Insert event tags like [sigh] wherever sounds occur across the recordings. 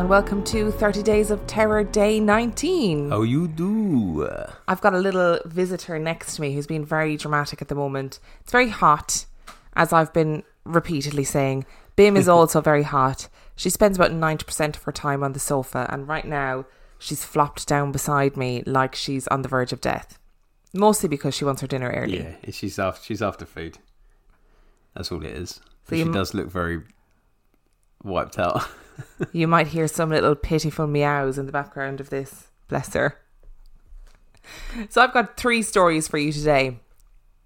And welcome to 30 Days of Terror Day 19. How you do? I've got a little visitor next to me who's been very dramatic at the moment. It's very hot, as I've been repeatedly saying. Bim is [laughs] also very hot. She spends about 90% of her time on the sofa, and right now she's flopped down beside me like she's on the verge of death. Mostly because she wants her dinner early. Yeah, she's after she's after food. That's all it is. So she m- does look very wiped out. [laughs] You might hear some little pitiful meows in the background of this. Bless her. So I've got three stories for you today.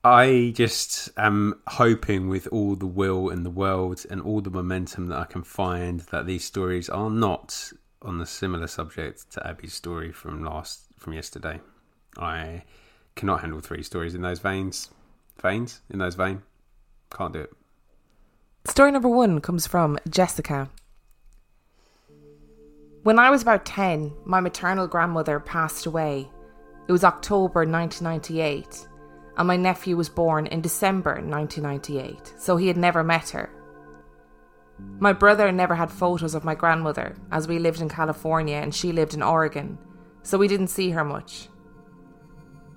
I just am hoping with all the will in the world and all the momentum that I can find that these stories are not on the similar subject to Abby's story from last from yesterday. I cannot handle three stories in those veins. Veins? In those vein. Can't do it. Story number one comes from Jessica. When I was about 10, my maternal grandmother passed away. It was October 1998, and my nephew was born in December 1998, so he had never met her. My brother never had photos of my grandmother, as we lived in California and she lived in Oregon, so we didn't see her much.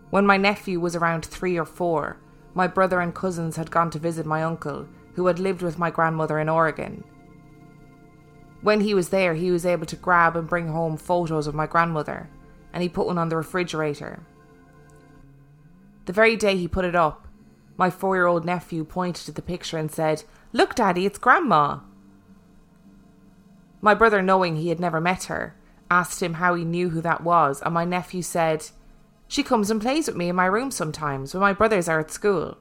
When my nephew was around three or four, my brother and cousins had gone to visit my uncle, who had lived with my grandmother in Oregon. When he was there, he was able to grab and bring home photos of my grandmother, and he put one on the refrigerator. The very day he put it up, my four year old nephew pointed to the picture and said, Look, Daddy, it's Grandma. My brother, knowing he had never met her, asked him how he knew who that was, and my nephew said, She comes and plays with me in my room sometimes when my brothers are at school.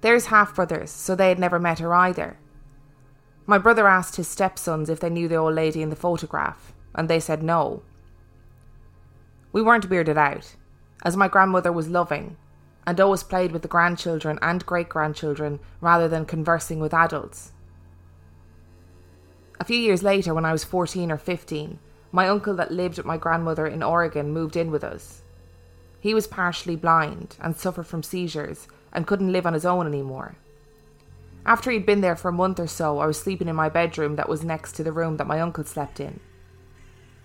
There's half brothers, so they had never met her either. My brother asked his stepsons if they knew the old lady in the photograph, and they said no. We weren't weirded out, as my grandmother was loving and always played with the grandchildren and great grandchildren rather than conversing with adults. A few years later, when I was 14 or 15, my uncle that lived with my grandmother in Oregon moved in with us. He was partially blind and suffered from seizures and couldn't live on his own anymore. After he'd been there for a month or so, I was sleeping in my bedroom that was next to the room that my uncle slept in.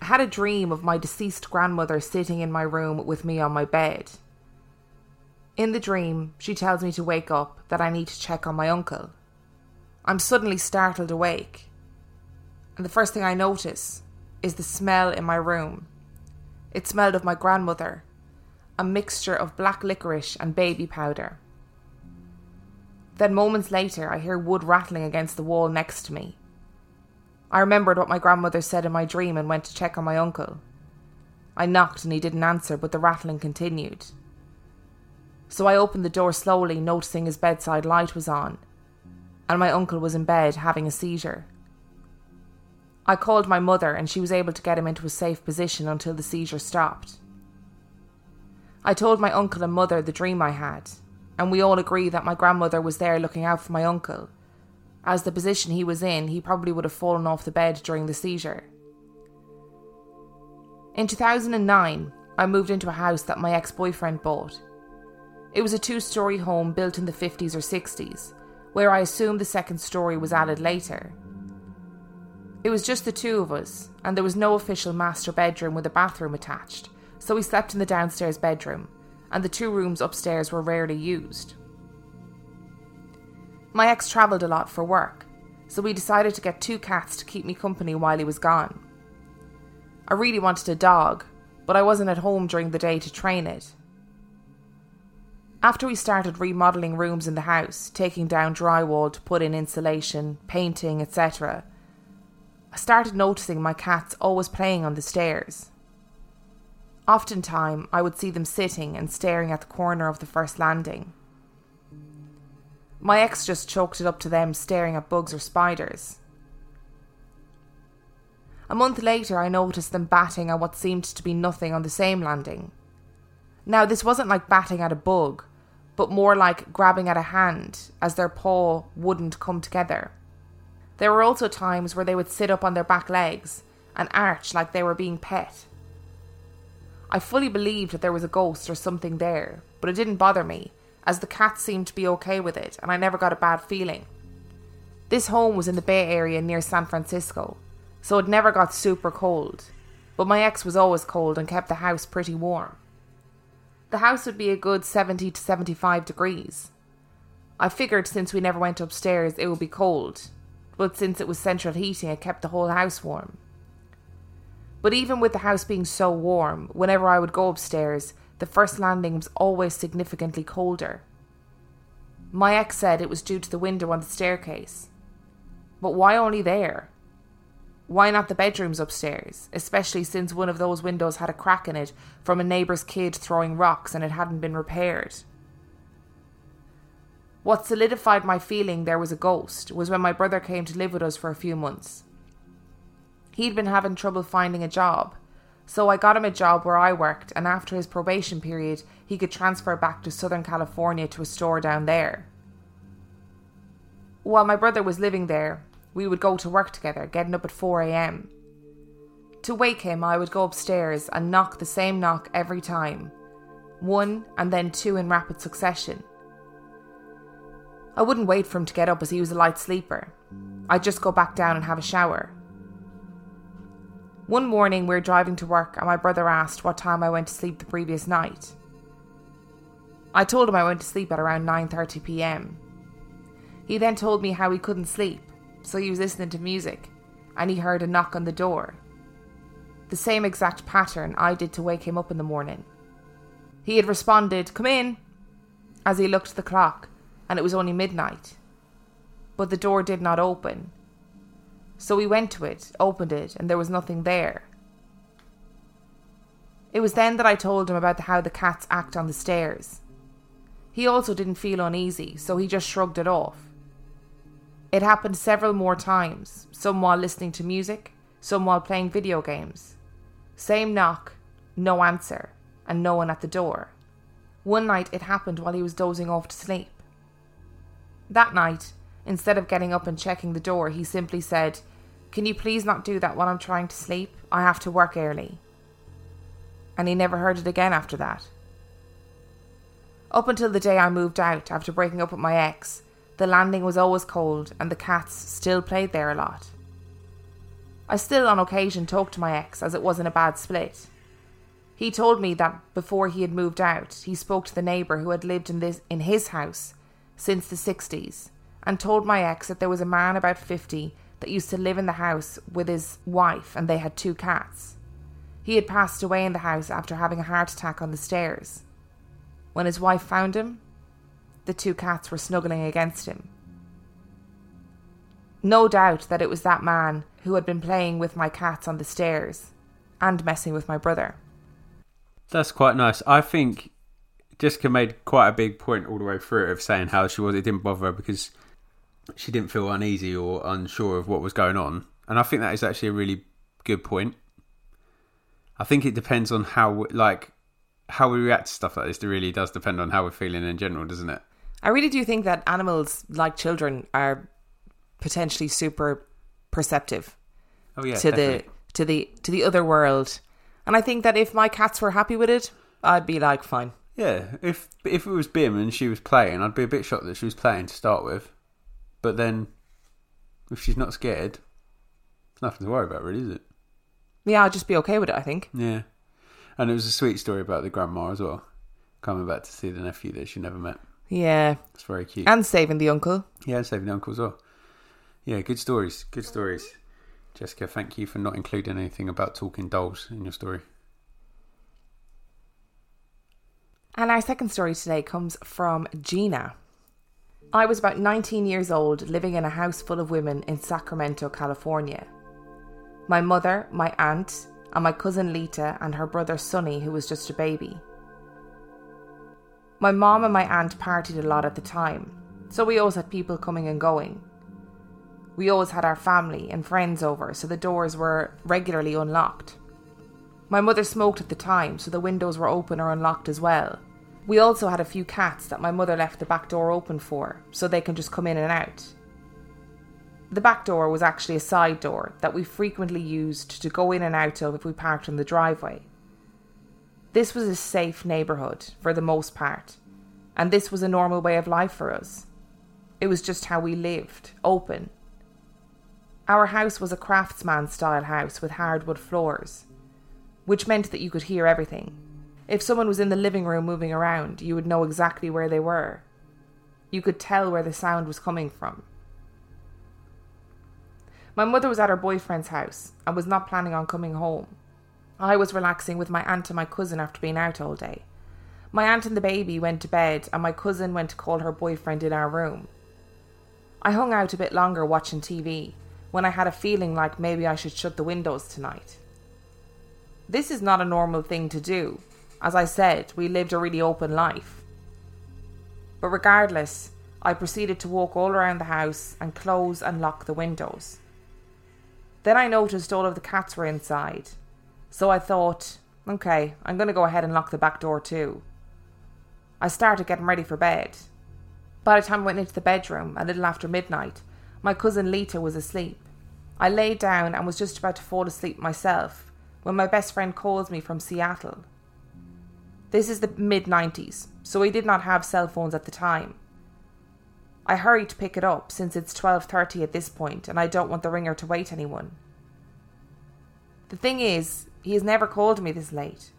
I had a dream of my deceased grandmother sitting in my room with me on my bed. In the dream, she tells me to wake up, that I need to check on my uncle. I'm suddenly startled awake, and the first thing I notice is the smell in my room. It smelled of my grandmother, a mixture of black licorice and baby powder. Then, moments later, I hear wood rattling against the wall next to me. I remembered what my grandmother said in my dream and went to check on my uncle. I knocked and he didn't answer, but the rattling continued. So I opened the door slowly, noticing his bedside light was on, and my uncle was in bed having a seizure. I called my mother, and she was able to get him into a safe position until the seizure stopped. I told my uncle and mother the dream I had, and we all agree that my grandmother was there looking out for my uncle. As the position he was in, he probably would have fallen off the bed during the seizure. In 2009, I moved into a house that my ex boyfriend bought. It was a two story home built in the 50s or 60s, where I assume the second story was added later. It was just the two of us, and there was no official master bedroom with a bathroom attached, so we slept in the downstairs bedroom, and the two rooms upstairs were rarely used. My ex travelled a lot for work, so we decided to get two cats to keep me company while he was gone. I really wanted a dog, but I wasn't at home during the day to train it. After we started remodelling rooms in the house, taking down drywall to put in insulation, painting, etc., I started noticing my cats always playing on the stairs. Oftentimes, I would see them sitting and staring at the corner of the first landing. My ex just chalked it up to them staring at bugs or spiders. A month later, I noticed them batting at what seemed to be nothing on the same landing. Now, this wasn't like batting at a bug, but more like grabbing at a hand as their paw wouldn't come together. There were also times where they would sit up on their back legs and arch like they were being pet. I fully believed that there was a ghost or something there, but it didn't bother me, as the cat seemed to be okay with it and I never got a bad feeling. This home was in the Bay Area near San Francisco, so it never got super cold, but my ex was always cold and kept the house pretty warm. The house would be a good 70 to 75 degrees. I figured since we never went upstairs it would be cold, but since it was central heating, it kept the whole house warm. But even with the house being so warm, whenever I would go upstairs, the first landing was always significantly colder. My ex said it was due to the window on the staircase. But why only there? Why not the bedrooms upstairs, especially since one of those windows had a crack in it from a neighbour's kid throwing rocks and it hadn't been repaired? What solidified my feeling there was a ghost was when my brother came to live with us for a few months. He'd been having trouble finding a job, so I got him a job where I worked, and after his probation period, he could transfer back to Southern California to a store down there. While my brother was living there, we would go to work together, getting up at 4am. To wake him, I would go upstairs and knock the same knock every time one and then two in rapid succession. I wouldn't wait for him to get up as he was a light sleeper. I'd just go back down and have a shower. One morning we were driving to work and my brother asked what time I went to sleep the previous night. I told him I went to sleep at around 9:30 p.m. He then told me how he couldn't sleep, so he was listening to music and he heard a knock on the door. The same exact pattern I did to wake him up in the morning. He had responded, "Come in," as he looked at the clock and it was only midnight. But the door did not open. So we went to it, opened it, and there was nothing there. It was then that I told him about how the cats act on the stairs. He also didn't feel uneasy, so he just shrugged it off. It happened several more times, some while listening to music, some while playing video games. Same knock, no answer, and no one at the door. One night it happened while he was dozing off to sleep. That night, instead of getting up and checking the door, he simply said, Can you please not do that while I'm trying to sleep? I have to work early. And he never heard it again after that. Up until the day I moved out after breaking up with my ex, the landing was always cold and the cats still played there a lot. I still on occasion talked to my ex as it wasn't a bad split. He told me that before he had moved out, he spoke to the neighbour who had lived in this in his house since the 60s and told my ex that there was a man about 50 that used to live in the house with his wife and they had two cats. He had passed away in the house after having a heart attack on the stairs. When his wife found him, the two cats were snuggling against him. No doubt that it was that man who had been playing with my cats on the stairs and messing with my brother. That's quite nice. I think Jessica made quite a big point all the way through of saying how she was it didn't bother her because she didn't feel uneasy or unsure of what was going on. And I think that is actually a really good point. I think it depends on how like how we react to stuff like this. It really does depend on how we're feeling in general, doesn't it? I really do think that animals, like children, are potentially super perceptive Oh yeah, to definitely. the to the to the other world. And I think that if my cats were happy with it, I'd be like, fine. Yeah, if if it was Bim and she was playing, I'd be a bit shocked that she was playing to start with. But then, if she's not scared, it's nothing to worry about, really, is it? Yeah, I'd just be okay with it. I think. Yeah. And it was a sweet story about the grandma as well, coming back to see the nephew that she never met. Yeah, It's very cute. and saving the uncle. yeah, and saving the uncle as well. Yeah, good stories. Good stories. Jessica, thank you for not including anything about talking dolls in your story. And our second story today comes from Gina. I was about 19 years old, living in a house full of women in Sacramento, California. My mother, my aunt, and my cousin Lita, and her brother Sonny, who was just a baby. My mom and my aunt partied a lot at the time, so we always had people coming and going. We always had our family and friends over, so the doors were regularly unlocked. My mother smoked at the time, so the windows were open or unlocked as well. We also had a few cats that my mother left the back door open for, so they can just come in and out. The back door was actually a side door that we frequently used to go in and out of if we parked in the driveway. This was a safe neighbourhood for the most part, and this was a normal way of life for us. It was just how we lived, open, Our house was a craftsman style house with hardwood floors, which meant that you could hear everything. If someone was in the living room moving around, you would know exactly where they were. You could tell where the sound was coming from. My mother was at her boyfriend's house and was not planning on coming home. I was relaxing with my aunt and my cousin after being out all day. My aunt and the baby went to bed, and my cousin went to call her boyfriend in our room. I hung out a bit longer watching TV when I had a feeling like maybe I should shut the windows tonight. This is not a normal thing to do. As I said, we lived a really open life. But regardless, I proceeded to walk all around the house and close and lock the windows. Then I noticed all of the cats were inside, so I thought, okay, I'm going to go ahead and lock the back door too. I started getting ready for bed. By the time I went into the bedroom, a little after midnight, my cousin Lita was asleep. I lay down and was just about to fall asleep myself when my best friend calls me from Seattle. This is the mid 90s, so we did not have cell phones at the time. I hurried to pick it up since it's 12:30 at this point and I don't want the ringer to wait anyone. The thing is, he has never called me this late.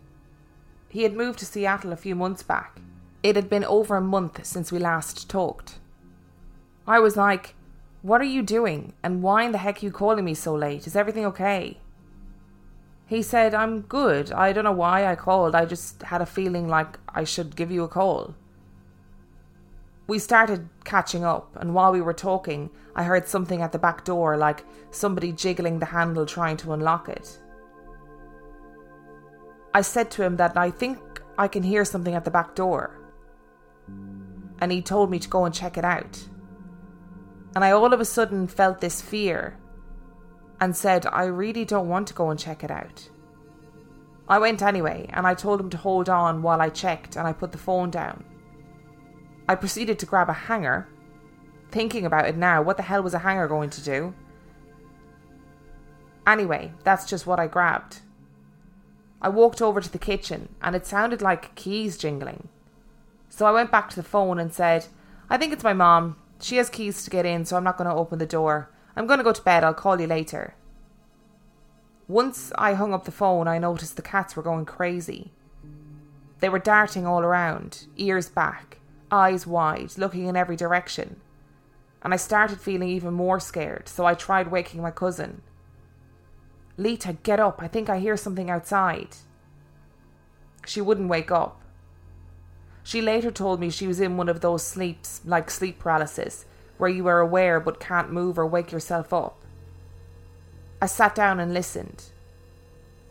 He had moved to Seattle a few months back. It had been over a month since we last talked. I was like, What are you doing? And why in the heck are you calling me so late? Is everything okay? He said, I'm good. I don't know why I called. I just had a feeling like I should give you a call. We started catching up, and while we were talking, I heard something at the back door, like somebody jiggling the handle trying to unlock it. I said to him that I think I can hear something at the back door. And he told me to go and check it out. And I all of a sudden felt this fear and said, I really don't want to go and check it out. I went anyway, and I told him to hold on while I checked and I put the phone down. I proceeded to grab a hanger. Thinking about it now, what the hell was a hanger going to do? Anyway, that's just what I grabbed. I walked over to the kitchen and it sounded like keys jingling. So I went back to the phone and said, I think it's my mom. She has keys to get in, so I'm not going to open the door. I'm going to go to bed. I'll call you later. Once I hung up the phone, I noticed the cats were going crazy. They were darting all around, ears back, eyes wide, looking in every direction. And I started feeling even more scared, so I tried waking my cousin. Lita, get up. I think I hear something outside. She wouldn't wake up. She later told me she was in one of those sleeps, like sleep paralysis, where you are aware but can't move or wake yourself up. I sat down and listened.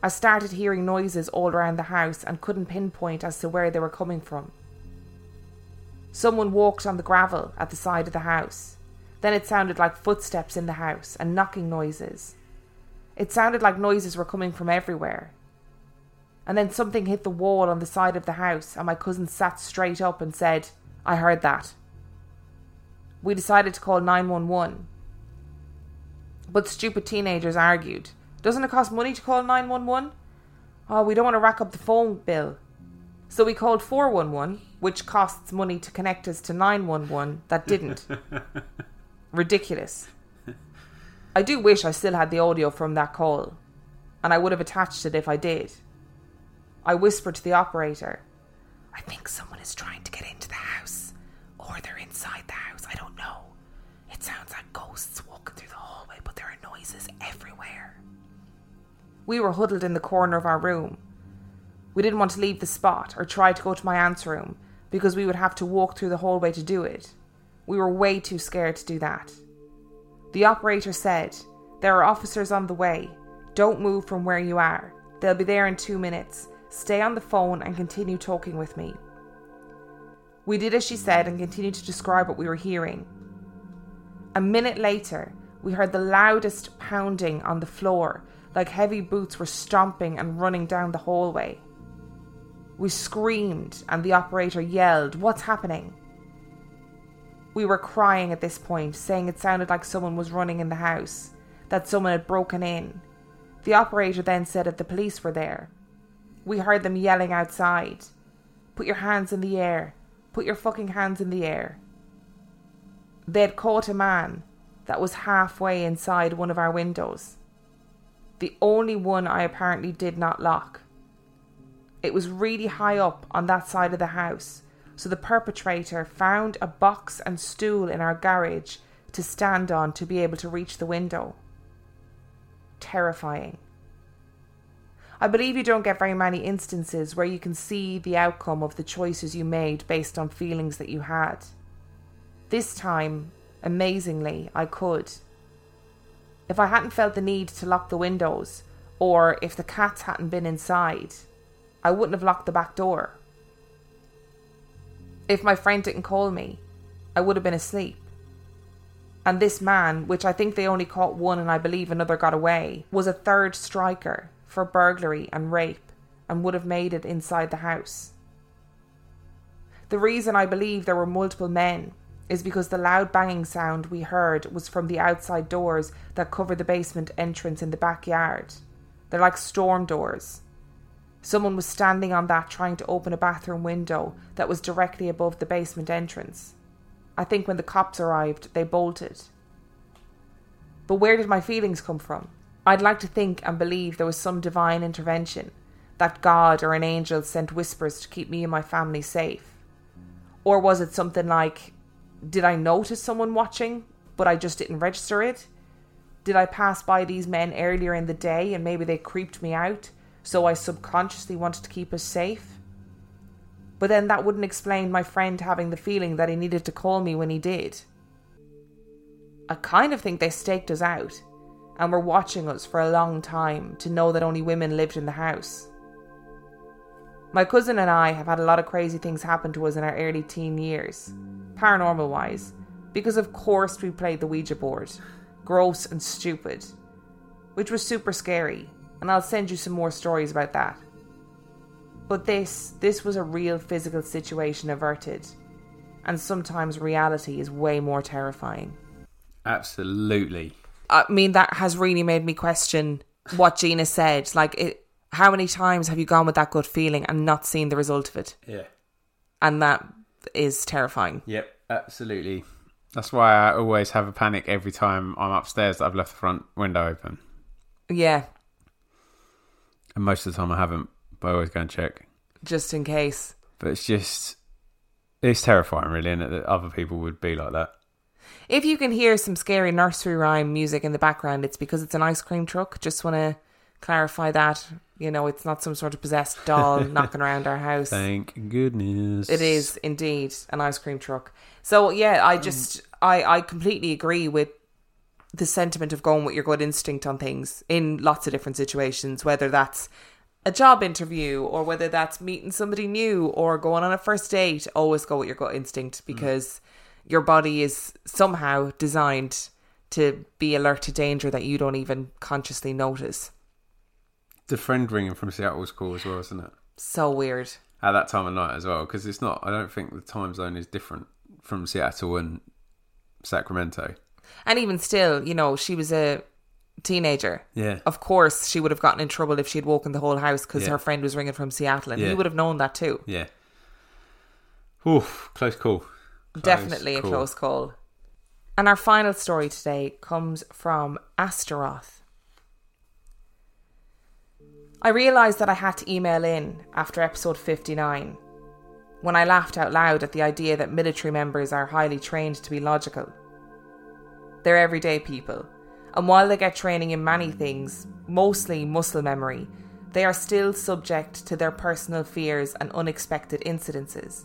I started hearing noises all around the house and couldn't pinpoint as to where they were coming from. Someone walked on the gravel at the side of the house. Then it sounded like footsteps in the house and knocking noises. It sounded like noises were coming from everywhere. And then something hit the wall on the side of the house, and my cousin sat straight up and said, I heard that we decided to call 911. But stupid teenagers argued. Doesn't it cost money to call 911? Oh, we don't want to rack up the phone bill. So we called 411, which costs money to connect us to 911 that didn't. [laughs] Ridiculous. I do wish I still had the audio from that call, and I would have attached it if I did. I whispered to the operator, I think someone is trying to get into the house, or they're inside the house. I don't know. It sounds like ghosts walking through the hallway, but there are noises everywhere. We were huddled in the corner of our room. We didn't want to leave the spot or try to go to my aunt's room because we would have to walk through the hallway to do it. We were way too scared to do that. The operator said, There are officers on the way. Don't move from where you are. They'll be there in two minutes. Stay on the phone and continue talking with me. We did as she said and continued to describe what we were hearing. A minute later, we heard the loudest pounding on the floor, like heavy boots were stomping and running down the hallway. We screamed, and the operator yelled, What's happening? We were crying at this point, saying it sounded like someone was running in the house, that someone had broken in. The operator then said that the police were there. We heard them yelling outside, Put your hands in the air, Put your fucking hands in the air. They had caught a man that was halfway inside one of our windows. The only one I apparently did not lock. It was really high up on that side of the house, so the perpetrator found a box and stool in our garage to stand on to be able to reach the window. Terrifying. I believe you don't get very many instances where you can see the outcome of the choices you made based on feelings that you had. This time, amazingly, I could. If I hadn't felt the need to lock the windows, or if the cats hadn't been inside, I wouldn't have locked the back door. If my friend didn't call me, I would have been asleep. And this man, which I think they only caught one and I believe another got away, was a third striker for burglary and rape and would have made it inside the house. The reason I believe there were multiple men is because the loud banging sound we heard was from the outside doors that cover the basement entrance in the backyard. They're like storm doors. Someone was standing on that trying to open a bathroom window that was directly above the basement entrance. I think when the cops arrived, they bolted. But where did my feelings come from? I'd like to think and believe there was some divine intervention, that God or an angel sent whispers to keep me and my family safe. Or was it something like, did I notice someone watching, but I just didn't register it? Did I pass by these men earlier in the day and maybe they creeped me out, so I subconsciously wanted to keep us safe? But then that wouldn't explain my friend having the feeling that he needed to call me when he did. I kind of think they staked us out and were watching us for a long time to know that only women lived in the house. My cousin and I have had a lot of crazy things happen to us in our early teen years, paranormal wise, because of course we played the Ouija board, gross and stupid, which was super scary, and I'll send you some more stories about that. But this, this was a real physical situation averted, and sometimes reality is way more terrifying. Absolutely. I mean, that has really made me question what Gina said. Like, it, how many times have you gone with that gut feeling and not seen the result of it? Yeah. And that is terrifying. Yep, absolutely. That's why I always have a panic every time I'm upstairs that I've left the front window open. Yeah, And most of the time I haven't, but I always go and check. just in case. But it's just, it's terrifying, really, isn't that other people would be like that. If you can hear some scary nursery rhyme music in the background, it's because it's an ice cream truck. Just want to clarify that. You know, it's not some sort of possessed doll [laughs] knocking around our house. Thank goodness. It is indeed an ice cream truck. So yeah, I just I I completely agree with the sentiment of going with your gut instinct on things in lots of different situations, whether that's a job interview or whether that's meeting somebody new or going on a first date, always go with your gut instinct mm. because your body is somehow designed to be alert to danger that you don't even consciously notice. The friend ringing from Seattle was cool as well, isn't it? So weird. At that time of night as well, because it's not, I don't think the time zone is different from Seattle and Sacramento. And even still, you know, she was a teenager. Yeah. Of course, she would have gotten in trouble if she'd woken the whole house because Yeah. her friend was ringing from Seattle, and Yeah. he would have known that too. Yeah. Oof, close call. Definitely a call. close call. And our final story today comes from Astaroth. I realised that I had to email in after episode 59 when I laughed out loud at the idea that military members are highly trained to be logical. They're everyday people, and while they get training in many things, mostly muscle memory, they are still subject to their personal fears and unexpected incidences.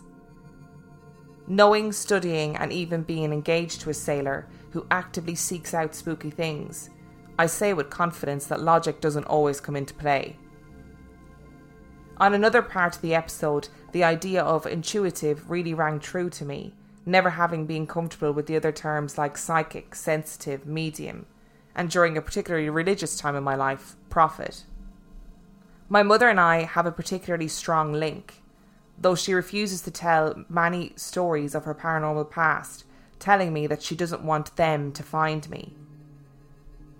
Knowing, studying, and even being engaged to a sailor who actively seeks out spooky things, I say with confidence that logic doesn't always come into play. On another part of the episode, the idea of intuitive really rang true to me, never having been comfortable with the other terms like psychic, sensitive, medium, and during a particularly religious time in my life, prophet. My mother and I have a particularly strong link, though she refuses to tell many stories of her paranormal past, telling me that she doesn't want them to find me.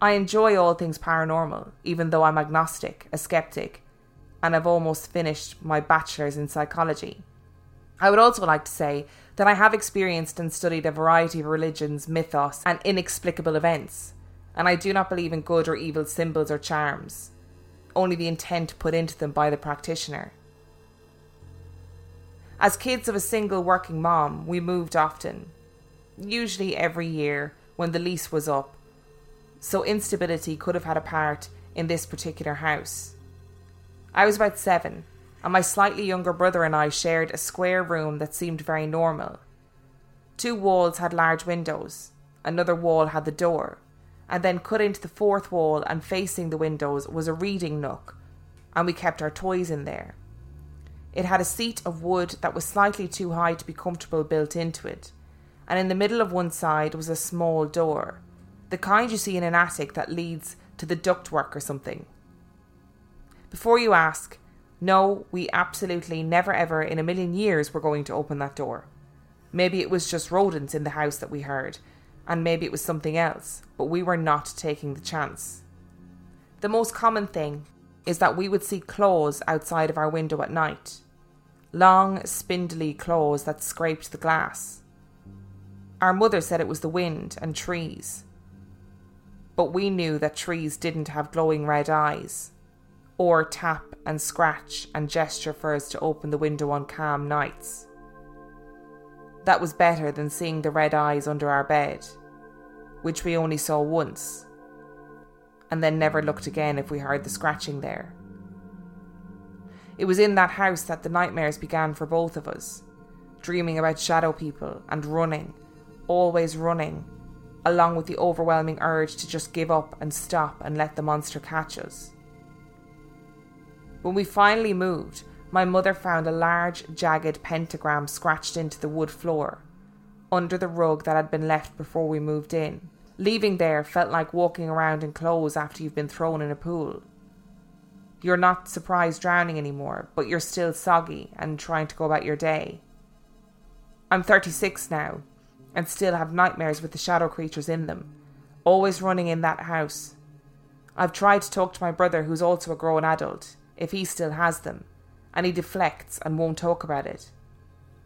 I enjoy all things paranormal, even though I'm agnostic, a skeptic, and I've almost finished my bachelor's in psychology. I would also like to say that I have experienced and studied a variety of religions, mythos, and inexplicable events, and I do not believe in good or evil symbols or charms, only the intent put into them by the practitioner. As kids of a single working mom, we moved often, usually every year when the lease was up, so instability could have had a part in this particular house. I was about seven, and my slightly younger brother and I shared a square room that seemed very normal. Two walls had large windows, another wall had the door, and then cut into the fourth wall and facing the windows was a reading nook, and we kept our toys in there. It had a seat of wood that was slightly too high to be comfortable built into it, and in the middle of one side was a small door, the kind you see in an attic that leads to the ductwork or something. Before you ask, no, we absolutely never ever in a million years were going to open that door. Maybe it was just rodents in the house that we heard, and maybe it was something else, but we were not taking the chance. The most common thing is that we would see claws outside of our window at night. Long, spindly claws that scraped the glass. Our mother said it was the wind and trees. But we knew that trees didn't have glowing red eyes or tap and scratch and gesture for us to open the window on calm nights. That was better than seeing the red eyes under our bed, which we only saw once, and then never looked again if we heard the scratching there. It was in that house that the nightmares began for both of us, dreaming about shadow people and running, always running, along with the overwhelming urge to just give up and stop and let the monster catch us. When we finally moved, my mother found a large, jagged pentagram scratched into the wood floor, under the rug that had been left before we moved in. Leaving there felt like walking around in clothes after you've been thrown in a pool. You're not surprised drowning anymore, but you're still soggy and trying to go about your day. I'm 36 now, and still have nightmares with the shadow creatures in them, always running in that house. I've tried to talk to my brother, who's also a grown adult, if he still has them, and he deflects and won't talk about it.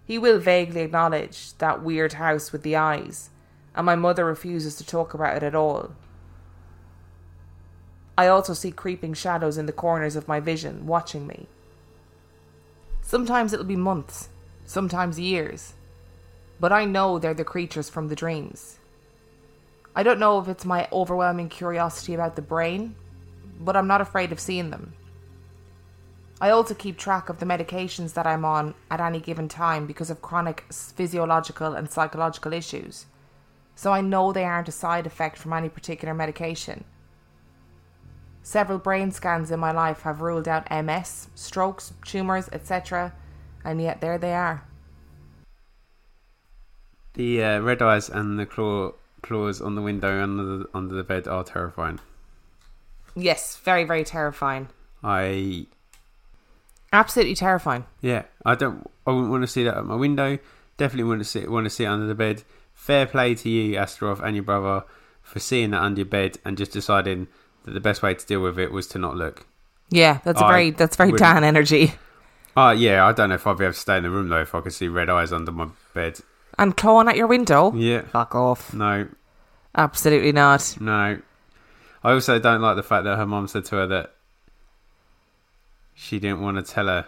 He will vaguely acknowledge that weird house with the eyes, and my mother refuses to talk about it at all. I also see creeping shadows in the corners of my vision, watching me. Sometimes it'll be months, sometimes years, but I know they're the creatures from the dreams. I don't know if it's my overwhelming curiosity about the brain, but I'm not afraid of seeing them. I also keep track of the medications that I'm on at any given time because of chronic physiological and psychological issues. So I know they aren't a side effect from any particular medication. Several brain scans in my life have ruled out MS, strokes, tumours, etc., and yet there they are. The uh, red eyes and the claw claws on the window under the, under the bed are terrifying. Yes, very, very terrifying. I Absolutely terrifying. Yeah, I don't. I wouldn't want to see that at my window. Definitely wouldn't see, want to see it under the bed. Fair play to you, Astaroth, and your brother for seeing that under your bed and just deciding that the best way to deal with it was to not look. Yeah, that's a I very that's very Dan energy. Oh yeah, I don't know if I'd be able to stay in the room though if I could see red eyes under my bed. And clawing at your window. Yeah, Fuck off. no, Absolutely not. no. I also don't like the fact that her mom said to her that she didn't want to tell her,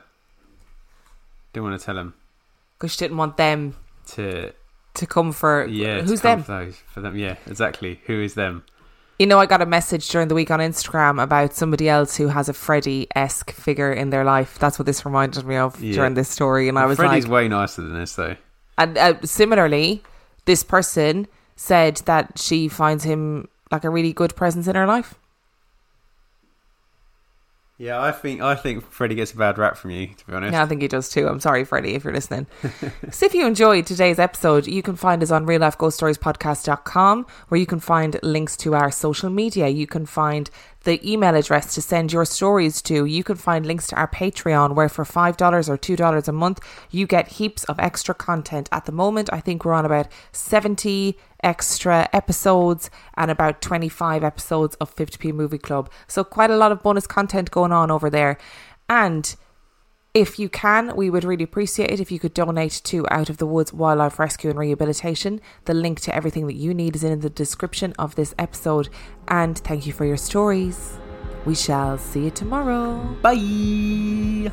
didn't want to tell him Because she didn't want them to to come for yeah. who's them? For, those, for them? Yeah, exactly. Who is them? You know, I got a message during the week on Instagram about somebody else who has a Freddie esque figure in their life. That's what this reminded me of Yeah. during this story, and I was Freddie's like, way nicer than this though. and uh, similarly, this person said that she finds him like a really good presence in her life. Yeah, I think I think Freddie gets a bad rap from you, to be honest. Yeah, I think he does too. I'm sorry, Freddie, if you're listening. [laughs] so if you enjoyed today's episode, you can find us on reallifeghoststoriespodcast.com where you can find links to our social media. You can find the email address to send your stories to. You can find links to our Patreon where for $5 or $2 a month, you get heaps of extra content. At the moment, I think we're on about 70 extra episodes and about 25 episodes of 50p Movie Club. So quite a lot of bonus content going on over there. And If you can, we would really appreciate it if you could donate to Out of the Woods Wildlife Rescue and Rehabilitation. The link to everything that you need is in the description of this episode. And thank you for your stories. We shall see you tomorrow. Bye.